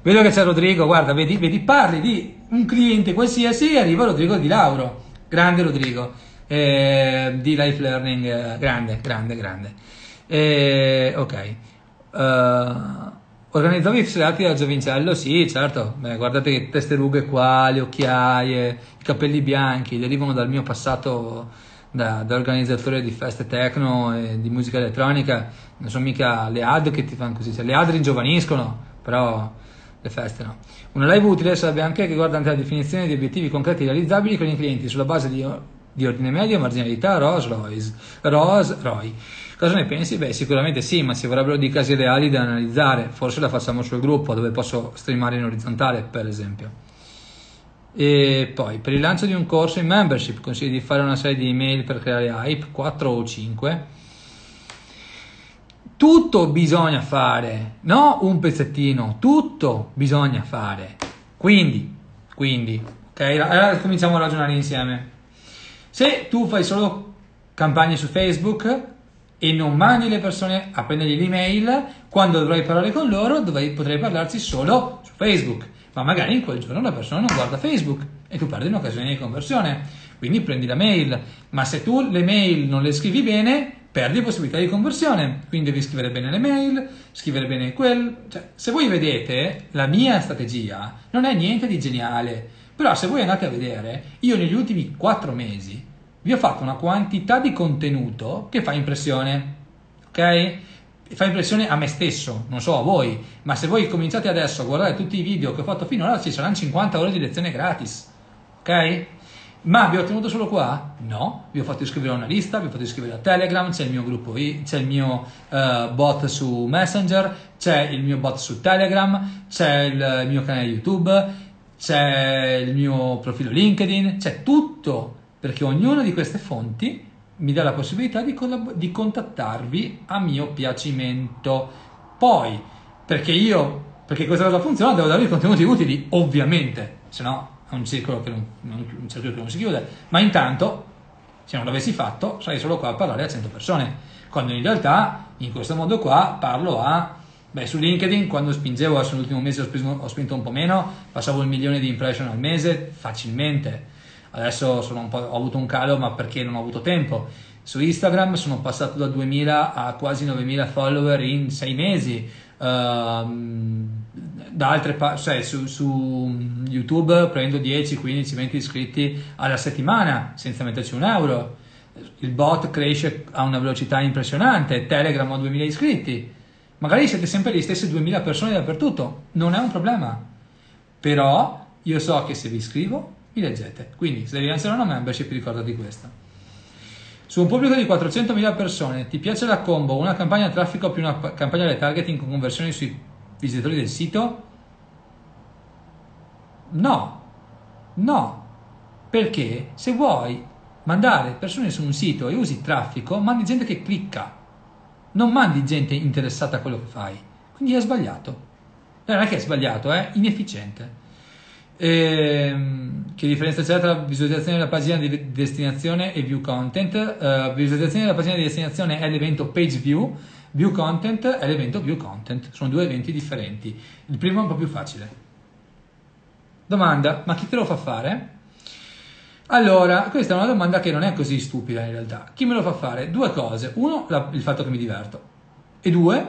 Vedo che c'è Rodrigo, guarda, vedi, vedi, parli di un cliente qualsiasi e arriva Rodrigo Di Lauro. Grande Rodrigo, eh, di Life Learning, eh, grande, grande, grande. Eh, ok. Uh, organizzavi i serati da Giovincello? Sì, certo. Beh, guardate che teste rughe qua, le occhiaie, i capelli bianchi, derivano dal mio passato da, da organizzatore di feste techno e di musica elettronica. Non sono mica le ad che ti fanno così, cioè, le ad ringiovaniscono, però le feste no. Una live utile sarebbe anche riguardante la definizione di obiettivi concreti realizzabili con i clienti sulla base di, di ordine medio, marginalità, ROS, ROI. Cosa ne pensi? Beh, sicuramente sì, ma ci vorrebbero dei casi reali da analizzare. Forse la facciamo sul gruppo dove posso streamare in orizzontale, per esempio. E poi, per il lancio di un corso in membership, consigli di fare una serie di email per creare hype, 4 o 5 tutto bisogna fare, no un pezzettino, tutto bisogna fare. Quindi, quindi, ok, allora cominciamo a ragionare insieme. Se tu fai solo campagne su Facebook e non mandi le persone a prendergli l'email, quando dovrai parlare con loro dovrai, potrai parlarci solo su Facebook, ma magari in quel giorno la persona non guarda Facebook e tu perdi un'occasione di conversione. Quindi prendi la mail, ma se tu le mail non le scrivi bene, perdi possibilità di conversione. Quindi devi scrivere bene le mail, scrivere bene quel. Cioè, se voi vedete, la mia strategia non è niente di geniale. Però se voi andate a vedere, io negli ultimi quattro mesi vi ho fatto una quantità di contenuto che fa impressione. Ok? Fa impressione a me stesso, non so a voi, ma se voi cominciate adesso a guardare tutti i video che ho fatto finora, ci saranno 50 ore di lezione gratis. Ok? Ma vi ho tenuto solo qua? No, vi ho fatto iscrivere a una lista, vi ho fatto iscrivere a Telegram, c'è il mio gruppo, c'è il mio uh, bot su Messenger, c'è il mio bot su Telegram, c'è il mio canale YouTube, c'è il mio profilo LinkedIn, c'è tutto, perché ognuna di queste fonti mi dà la possibilità di, collab- di contattarvi a mio piacimento. Poi, perché io, perché questa cosa funziona, devo darvi contenuti utili, ovviamente, se no è un circolo che non, un circolo che non si chiude, ma intanto se non l'avessi fatto sarei solo qua a parlare a 100 persone, quando in realtà in questo modo qua parlo a Beh, su LinkedIn quando spingevo, adesso l'ultimo mese ho spinto, un po' meno, passavo il milione di impression al mese facilmente. Adesso ho avuto un calo, ma perché non ho avuto tempo. Su Instagram sono passato da 2000 a quasi 9000 follower in 6 mesi. Uh, da altre parti, cioè su, su, YouTube prendo 10, 15, 20 iscritti alla settimana senza metterci un euro. Il bot cresce a una velocità impressionante. Telegram ha 2000 iscritti Magari siete sempre le stesse 2000 persone dappertutto, non è un problema. Però io so che se vi iscrivo, mi leggete. Quindi se devi lanciare una membership, ricordati questo. Su un pubblico di 400.000 persone, ti piace la combo, una campagna traffico più una campagna retargeting con conversioni sui visitatori del sito? No, no, perché se vuoi mandare persone su un sito e usi traffico, mandi gente che clicca non mandi gente interessata a quello che fai. Quindi è sbagliato. Non è che è sbagliato, è inefficiente. Ehm, che differenza c'è tra visualizzazione della pagina di destinazione e view content? Uh, visualizzazione della pagina di destinazione è l'evento page view, view content è l'evento view content. Sono due eventi differenti. Il primo è un po' più facile. Domanda, ma chi te lo fa fare? Allora, questa è una domanda che non è così stupida in realtà. Chi me lo fa fare? Due cose. Uno, la, il fatto che mi diverto. E due,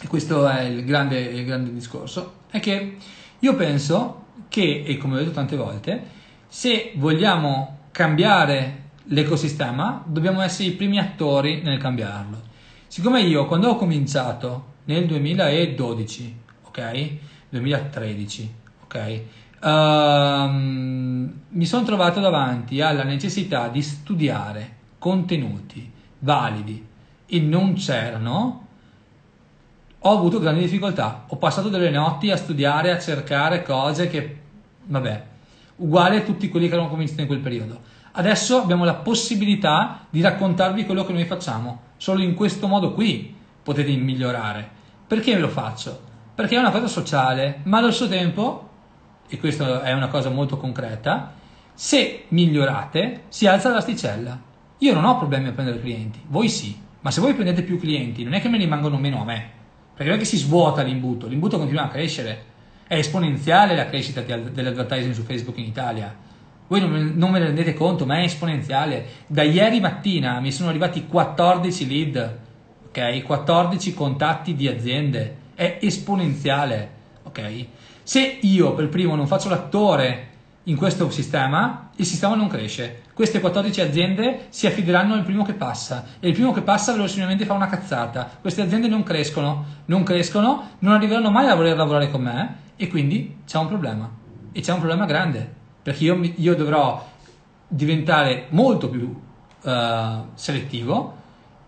e questo è il grande, il grande discorso, è che io penso che, e come ho detto tante volte, se vogliamo cambiare l'ecosistema, dobbiamo essere i primi attori nel cambiarlo. Siccome io, quando ho cominciato nel 2012, ok? 2013, ok? uh, mi sono trovato davanti alla necessità di studiare contenuti validi e non c'erano, ho avuto grandi difficoltà. Ho passato delle notti a studiare, a cercare cose che, vabbè, uguali a tutti quelli che erano cominciati in quel periodo. Adesso abbiamo la possibilità di raccontarvi quello che noi facciamo. Solo in questo modo qui potete migliorare. Perché lo faccio? Perché è una cosa sociale, ma allo stesso tempo e questa è una cosa molto concreta, se migliorate si alza l'asticella. Io non ho problemi a prendere clienti, voi sì, ma se voi prendete più clienti non è che me ne rimangono meno a me, perché non è che si svuota l'imbuto, l'imbuto continua a crescere, è esponenziale la crescita dell'advertising su Facebook in Italia. Voi non, me ne rendete conto, ma è esponenziale. Da ieri mattina mi sono arrivati 14 lead, ok? 14 contatti di aziende, è esponenziale, ok? Se io per primo non faccio l'attore in questo sistema, il sistema non cresce. Queste 14 aziende si affideranno al primo che passa e il primo che passa velocemente fa una cazzata. Queste aziende non crescono, non crescono, non arriveranno mai a voler lavorare con me e quindi c'è un problema. E c'è un problema grande, perché io, io dovrò diventare molto più uh, selettivo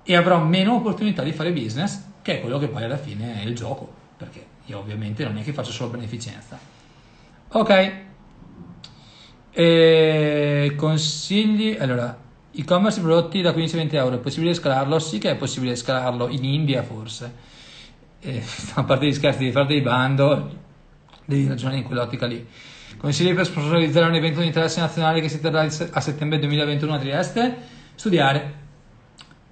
e avrò meno opportunità di fare business, che è quello che poi alla fine è il gioco, perché io ovviamente non è che faccio solo beneficenza. Ok. E consigli. Allora, e-commerce prodotti da 15-20 euro, è possibile scalarlo? Sì che è possibile scalarlo, in India forse. E, *laughs* a parte gli scherzi, devi fare dei bando, devi ragionare in quell'ottica lì. Consigli per sponsorizzare un evento di interesse nazionale che si terrà a settembre 2021 a Trieste? Studiare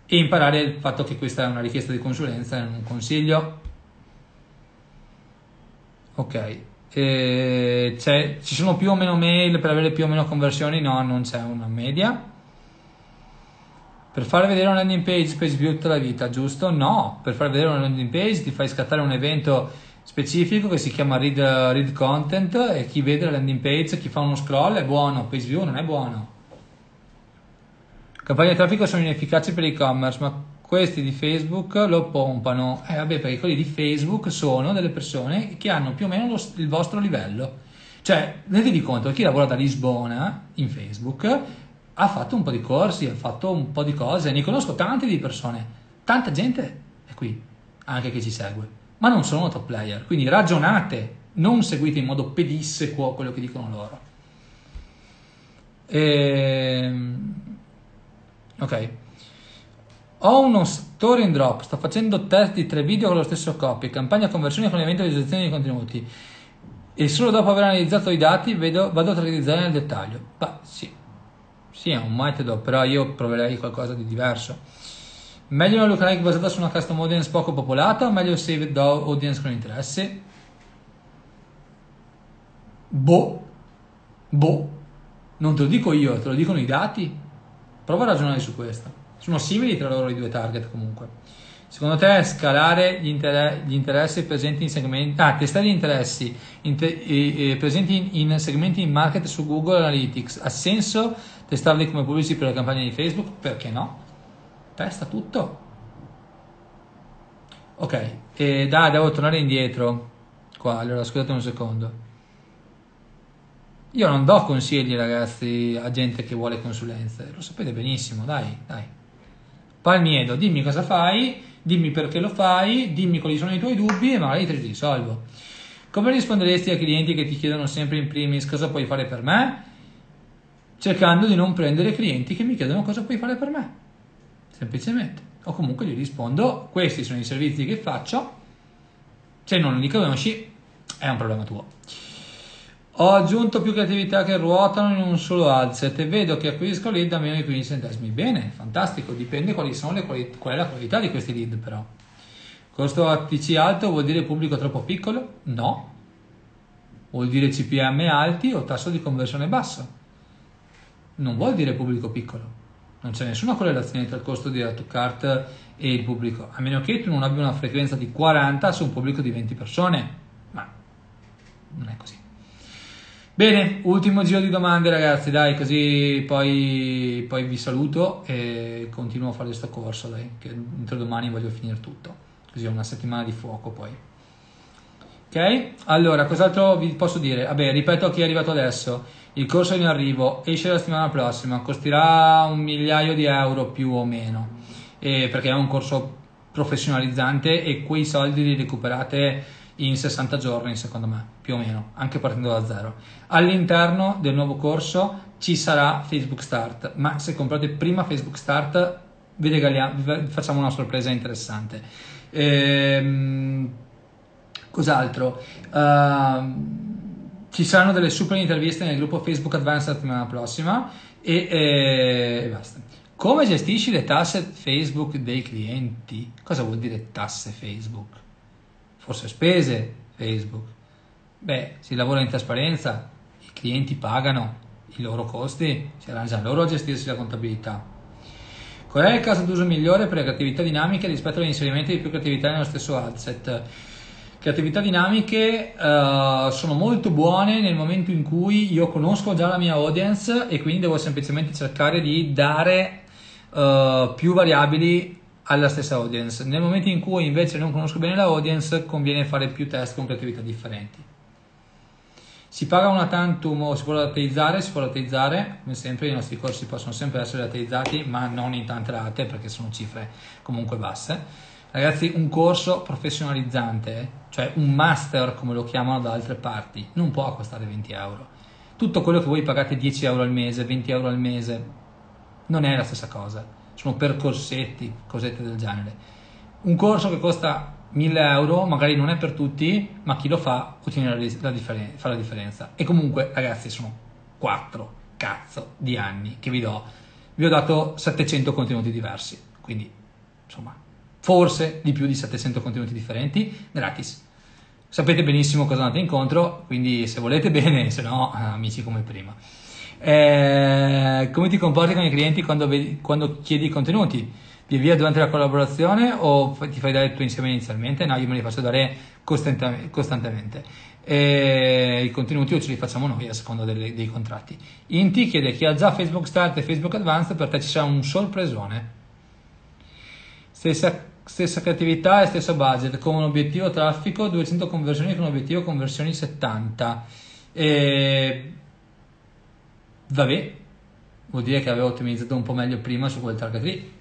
e imparare il fatto che questa è una richiesta di consulenza, è un consiglio Ok, e ci sono più o meno mail per avere più o meno conversioni? No, non c'è una media. Per far vedere una landing page, page view tutta la vita, giusto? No, per far vedere una landing page ti fai scattare un evento specifico che si chiama read, read content e chi vede la landing page, chi fa uno scroll è buono, page view non è buono. Campagne di traffico sono inefficaci per e-commerce, ma questi di Facebook lo pompano. Eh vabbè, perché quelli di Facebook sono delle persone che hanno più o meno lo, il vostro livello. Cioè, rendetevi conto, chi lavora da Lisbona in Facebook ha fatto un po' di corsi, ha fatto un po' di cose, ne conosco tante di persone, tanta gente è qui, anche che ci segue, ma non sono top player, quindi ragionate, non seguite in modo pedissequo quello che dicono loro. Ehm... Ok. Ho uno store in drop, sto facendo test di tre video con lo stesso copy, campagna conversione con evento di visualizzazione di contenuti. e solo dopo aver analizzato i dati vedo, vado a targetizzare nel dettaglio. Beh, sì, sì, è un metodo, però io proverei qualcosa di diverso. Meglio una lookalike basata su una custom audience poco popolata o meglio saved audience con interessi? Boh, boh, non te lo dico io, te lo dicono i dati. Prova a ragionare su questo. Sono simili tra loro i due target comunque. Secondo te scalare gli, inter- gli interessi presenti in segmenti, ah, testare gli interessi te- e, e presenti in, in, segmenti in market su Google Analytics ha senso testarli come pubblici per la campagna di Facebook? Perché no? Testa tutto. Ok, e da, devo tornare indietro. Qua, allora scusate un secondo. Io non do consigli ragazzi a gente che vuole consulenze, lo sapete benissimo, dai, dai. Palmiedo, dimmi cosa fai dimmi perché lo fai, dimmi quali sono i tuoi dubbi e magari te li risolvo. Come risponderesti ai clienti che ti chiedono sempre in primis cosa puoi fare per me? Cercando di non prendere clienti che mi chiedono cosa puoi fare per me. Semplicemente. O comunque gli rispondo, questi sono i servizi che faccio, se non li conosci è un problema tuo. Ho aggiunto più creatività che ruotano in un solo adset e vedo che acquisisco lead a meno di 15 centesimi. Bene, fantastico, dipende quali sono le quali, qual è la qualità di questi lead però. Costo ATC alto vuol dire pubblico troppo piccolo? No. Vuol dire CPM alti o tasso di conversione basso? Non vuol dire pubblico piccolo. Non c'è nessuna correlazione tra il costo di add to cart e il pubblico, a meno che tu non abbia una frequenza di 40 su un pubblico di 20 persone. Ma non è così. Bene, ultimo giro di domande ragazzi, dai, così poi, poi vi saluto e continuo a fare questo corso, dai, che entro domani voglio finire tutto, così ho una settimana di fuoco poi. Ok? Allora, cos'altro vi posso dire? Vabbè, ripeto a chi è arrivato adesso, il corso è in arrivo, esce la settimana prossima, costerà un migliaio di euro più o meno, perché è un corso professionalizzante e quei soldi li recuperate in 60 giorni, secondo me, più o meno, anche partendo da zero. All'interno del nuovo corso ci sarà Facebook Start, ma se comprate prima Facebook Start vi, regaliamo, facciamo una sorpresa interessante. Ehm, cos'altro? Uh, ci saranno delle super interviste nel gruppo Facebook Advanced la settimana prossima e, e, e basta. Come gestisci le tasse Facebook dei clienti? Cosa vuol dire tasse Facebook? forse spese Facebook. Beh, si lavora in trasparenza, i clienti pagano i loro costi, si arrangiano loro a gestirsi la contabilità. Qual è il caso d'uso migliore per le creatività dinamiche rispetto all'inserimento di più creatività nello stesso adset? Creatività dinamiche uh, sono molto buone nel momento in cui io conosco già la mia audience e quindi devo semplicemente cercare di dare uh, più variabili alla stessa audience. Nel momento in cui invece non conosco bene la audience, conviene fare più test con creatività differenti. Si paga una tantum o si può rateizzare? Si può rateizzare, come sempre i nostri corsi possono sempre essere rateizzati, ma non in tante rate perché sono cifre comunque basse. Ragazzi, un corso professionalizzante, cioè un master come lo chiamano da altre parti, non può costare 20 euro. Tutto quello che voi pagate 10 euro al mese, 20 euro al mese, non è la stessa cosa sono percorsetti, cosette del genere. Un corso che costa 1000 euro magari non è per tutti, ma chi lo fa ottiene la, la, differen- fa la differenza. E comunque, ragazzi, sono 4 cazzo di anni che vi do. Vi ho dato 700 contenuti diversi, quindi insomma, forse di più di 700 contenuti differenti, gratis. Sapete benissimo cosa andate incontro, quindi se volete bene, se no, amici come prima. Eh, come ti comporti con i clienti quando, vedi, quando chiedi i contenuti? Via via durante la collaborazione o ti fai dare tu insieme inizialmente? No, io me li faccio dare costantemente. E I contenuti o ce li facciamo noi a seconda delle, dei contratti. Inti chiede chi ha già Facebook Start e Facebook Advanced, per te ci sarà un sorpresone. Stessa, stessa creatività e stesso budget, con un obiettivo traffico 200 conversioni con un obiettivo conversioni 70. E vabbè, vuol dire che avevo ottimizzato un po' meglio prima su quel target lì.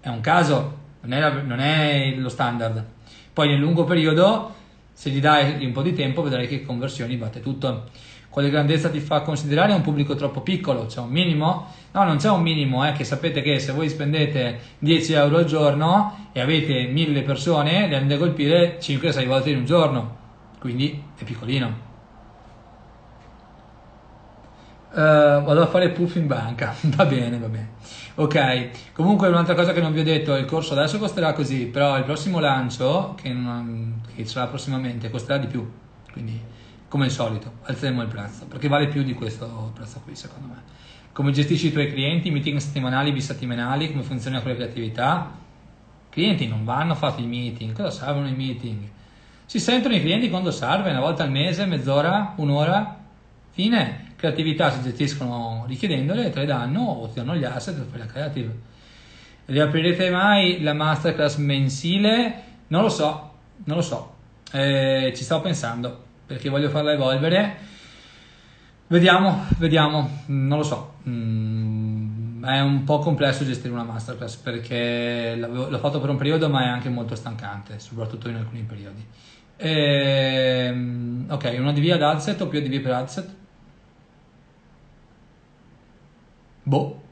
È un caso, non è, la, non è lo standard. Poi nel lungo periodo, se gli dai un po' di tempo, vedrai che conversioni batte tutto. Quale grandezza ti fa considerare un pubblico troppo piccolo? C'è un minimo? No, non c'è un minimo, eh, che sapete che se voi spendete 10 euro al giorno e avete 1000 persone, le andate a colpire 5-6 volte in un giorno, quindi è piccolino vado a fare puff in banca, *laughs* va bene, va bene. Ok, comunque un'altra cosa che non vi ho detto, il corso adesso costerà così, però il prossimo lancio, che, non, che sarà prossimamente, costerà di più, quindi come al solito alzeremo il prezzo, perché vale più di questo prezzo qui secondo me. Come gestisci i tuoi clienti, meeting settimanali, bisettimanali, come funziona tue attività? I clienti non vanno fatti i meeting, cosa servono i meeting? Si sentono i clienti quando serve, una volta al mese, mezz'ora, un'ora, fine. Creatività si gestiscono richiedendole, te le danno o ti danno gli asset per la creative. Riaprirete mai la masterclass mensile? Non lo so, non lo so, eh, ci sto pensando perché voglio farla evolvere. Vediamo, vediamo, non lo so. Mm, è un po' complesso gestire una masterclass perché l'ho fatto per un periodo ma è anche molto stancante, soprattutto in alcuni periodi. E, ehm, ok, una DV ad adset o più DV per adset? Boh,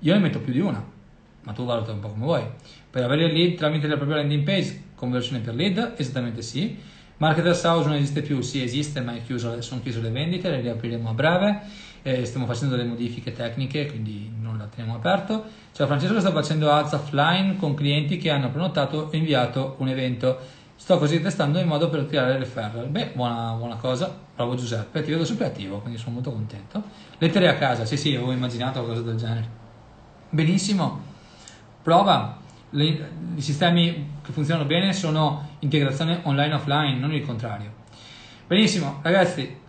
io ne metto più di una, ma tu valuta un po' come vuoi. Per avere il lead tramite la propria landing page, conversione per lead, esattamente sì. Marketers House non esiste più, sì esiste, ma chiuso, sono chiuse le vendite, le riapriremo a breve. Eh, stiamo facendo delle modifiche tecniche, quindi non la teniamo aperto. Ciao Francesco, sto facendo ads offline con clienti che hanno prenotato e inviato un evento Sto così testando in modo per attirare referral. Beh, buona, buona cosa, bravo Giuseppe, ti vedo super attivo, quindi sono molto contento. Lettere a casa, sì sì, avevo immaginato qualcosa del genere. Benissimo, prova. Le, I sistemi che funzionano bene sono integrazione online offline, non il contrario. Benissimo, ragazzi.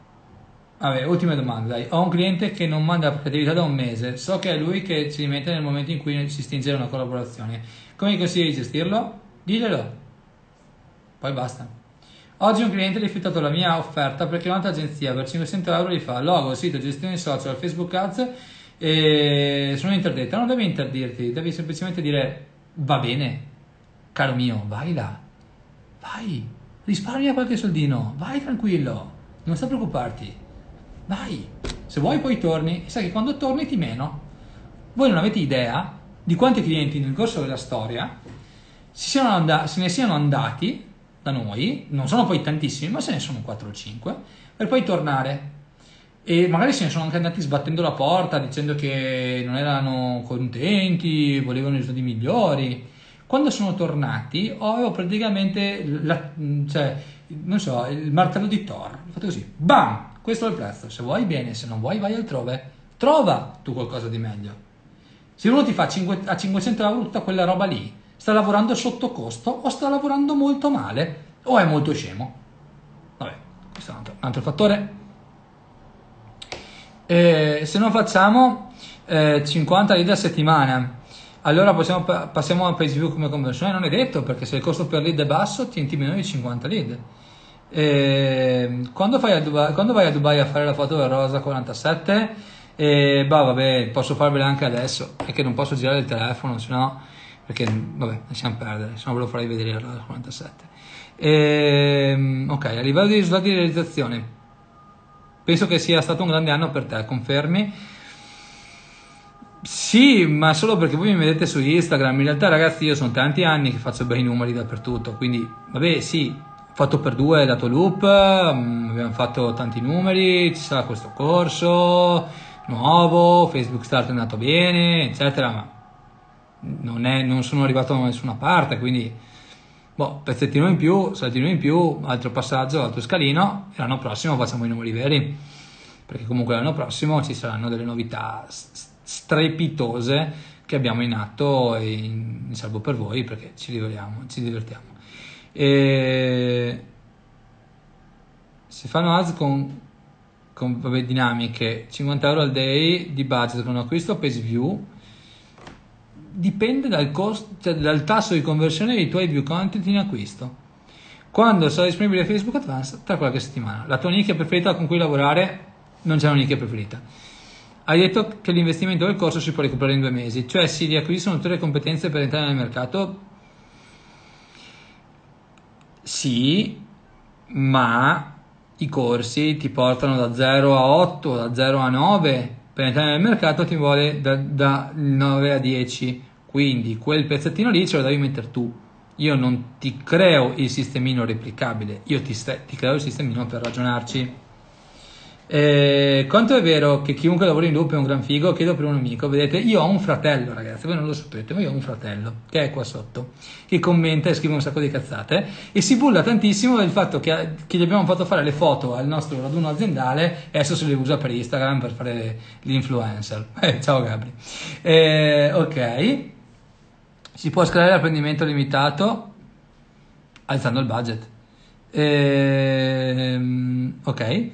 Vabbè, ultima domanda, dai. Ho un cliente che non manda creatività da un mese, so che è lui che ci rimette nel momento in cui si stringe una collaborazione. Come consigli di gestirlo? Diglielo poi basta. Oggi un cliente ha rifiutato la mia offerta perché un'altra agenzia per 500 euro gli fa logo, sito, gestione social, Facebook Ads e sono interdetta. Non devi interdirti, devi semplicemente dire va bene, caro mio, vai là, vai, risparmia qualche soldino, vai tranquillo, non sta preoccuparti, vai. Se vuoi poi torni, sai che quando torni ti meno. Voi non avete idea di quanti clienti nel corso della storia se ne siano andati da noi, non sono poi tantissimi, ma se ne sono 4 o 5, per poi tornare. E magari se ne sono anche andati sbattendo la porta dicendo che non erano contenti, volevano risultati migliori. Quando sono tornati avevo praticamente la, cioè, non so, il martello di Thor. Ho fatto così, bam! Questo è il prezzo. Se vuoi bene, se non vuoi vai altrove. Trova tu qualcosa di meglio. Se uno ti fa 5, a 500 euro tutta quella roba lì, sta lavorando sotto costo o sta lavorando molto male o è molto scemo. Vabbè, questo è un altro, un altro fattore. E se non facciamo eh, 50 lead a settimana, allora possiamo, passiamo a page view come conversione? Non è detto perché se il costo per lead è basso ti meno di 50 lead. E quando, Dubai, quando vai a Dubai a fare la foto del Rosa 47, e bah, vabbè, posso farvela anche adesso, è che non posso girare il telefono, sennò perché vabbè, lasciamo perdere, se no ve lo farei vedere alla 47. E, ok, a livello di risultati di realizzazione, penso che sia stato un grande anno per te, confermi? Sì, ma solo perché voi mi vedete su Instagram, in realtà ragazzi io sono tanti anni che faccio bei numeri dappertutto, quindi vabbè sì, fatto per due dato loop, mm, abbiamo fatto tanti numeri, ci sarà questo corso nuovo, Facebook Start è andato bene, eccetera, ma non, è, non sono arrivato da nessuna parte, quindi boh, pezzettino in più, saltino in più, altro passaggio, altro scalino, e l'anno prossimo facciamo i numeri veri, perché comunque l'anno prossimo ci saranno delle novità strepitose che abbiamo in atto e in, in salvo per voi perché ci divertiamo. Ci divertiamo. E si fanno ads con, con vabbè, dinamiche 50 euro al day di budget con acquisto page view dipende dal, costo, cioè dal tasso di conversione dei tuoi view content in acquisto. Quando sarà disponibile Facebook Advanced? Tra qualche settimana. La tua nicchia preferita con cui lavorare? Non c'è una nicchia preferita. Hai detto che l'investimento del corso si può recuperare in due mesi, cioè si riacquistano tutte le competenze per entrare nel mercato? Sì, ma i corsi ti portano da 0 a 8, da 0 a 9 per entrare nel mercato ti vuole da, da 9 a 10 quindi quel pezzettino lì ce lo devi mettere tu. Io non ti creo il sistemino replicabile io ti, ti creo il sistemino per ragionarci Eh, quanto è vero che chiunque lavora in loop è un gran figo? Chiedo per un amico. Vedete, io ho un fratello, ragazzi, voi non lo sapete, ma io ho un fratello che è qua sotto, che commenta e scrive un sacco di cazzate e si bulla tantissimo del fatto che, che gli abbiamo fatto fare le foto al nostro raduno aziendale e adesso se le usa per Instagram per fare l'influencer. *laughs* Eh, ciao Gabri. Eh, ok. Si può scalare l'apprendimento limitato alzando il budget. Ehm, ok.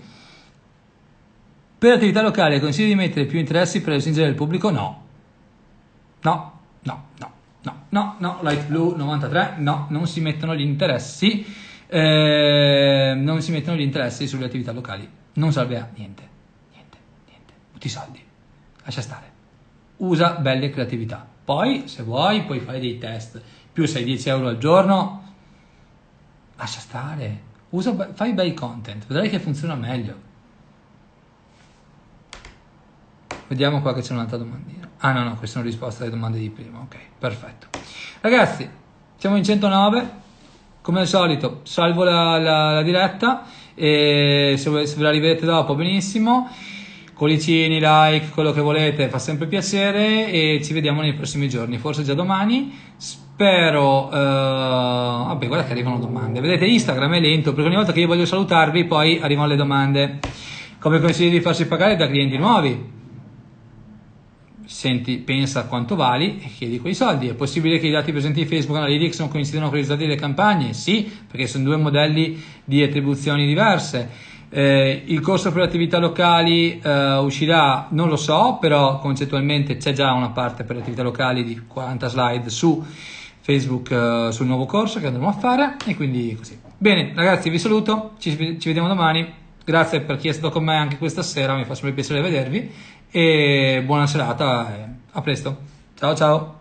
Per attività locali consigli di mettere più interessi per raggiungere il pubblico? No. No, no, no, no, no, no, Light Blue 93, no, non si mettono gli interessi, eh, non si mettono gli interessi sulle attività locali, non serve a niente, niente, niente, tutti i soldi, lascia stare, usa belle creatività, poi se vuoi puoi fare dei test, più sei 10 euro al giorno, lascia stare, usa, fai bei content, vedrai che funziona meglio. Vediamo qua che c'è un'altra domandina. Ah no, no, queste sono risposte alle domande di prima. Ok, perfetto. Ragazzi, siamo in 109. Come al solito, salvo la, la, la diretta e se, se ve la rivedete dopo benissimo. Cuoricini, like, quello che volete, fa sempre piacere e ci vediamo nei prossimi giorni, forse già domani. Spero... Uh, vabbè, guarda che arrivano domande. Vedete, Instagram è lento perché ogni volta che io voglio salutarvi poi arrivano le domande. Come consiglio di farsi pagare da clienti nuovi? Senti, pensa quanto vali e chiedi quei soldi. È possibile che i dati presenti in Facebook Analytics non coincidano con i risultati delle campagne? Sì, perché sono due modelli di attribuzioni diverse. Eh, il corso per le attività locali eh, uscirà, non lo so, però concettualmente c'è già una parte per le attività locali di 40 slide su Facebook eh, sul nuovo corso che andremo a fare e quindi così. Bene, ragazzi, vi saluto, ci, ci vediamo domani. Grazie per chi è stato con me anche questa sera, mi fa sempre piacere vedervi e buona serata, a presto. Ciao ciao.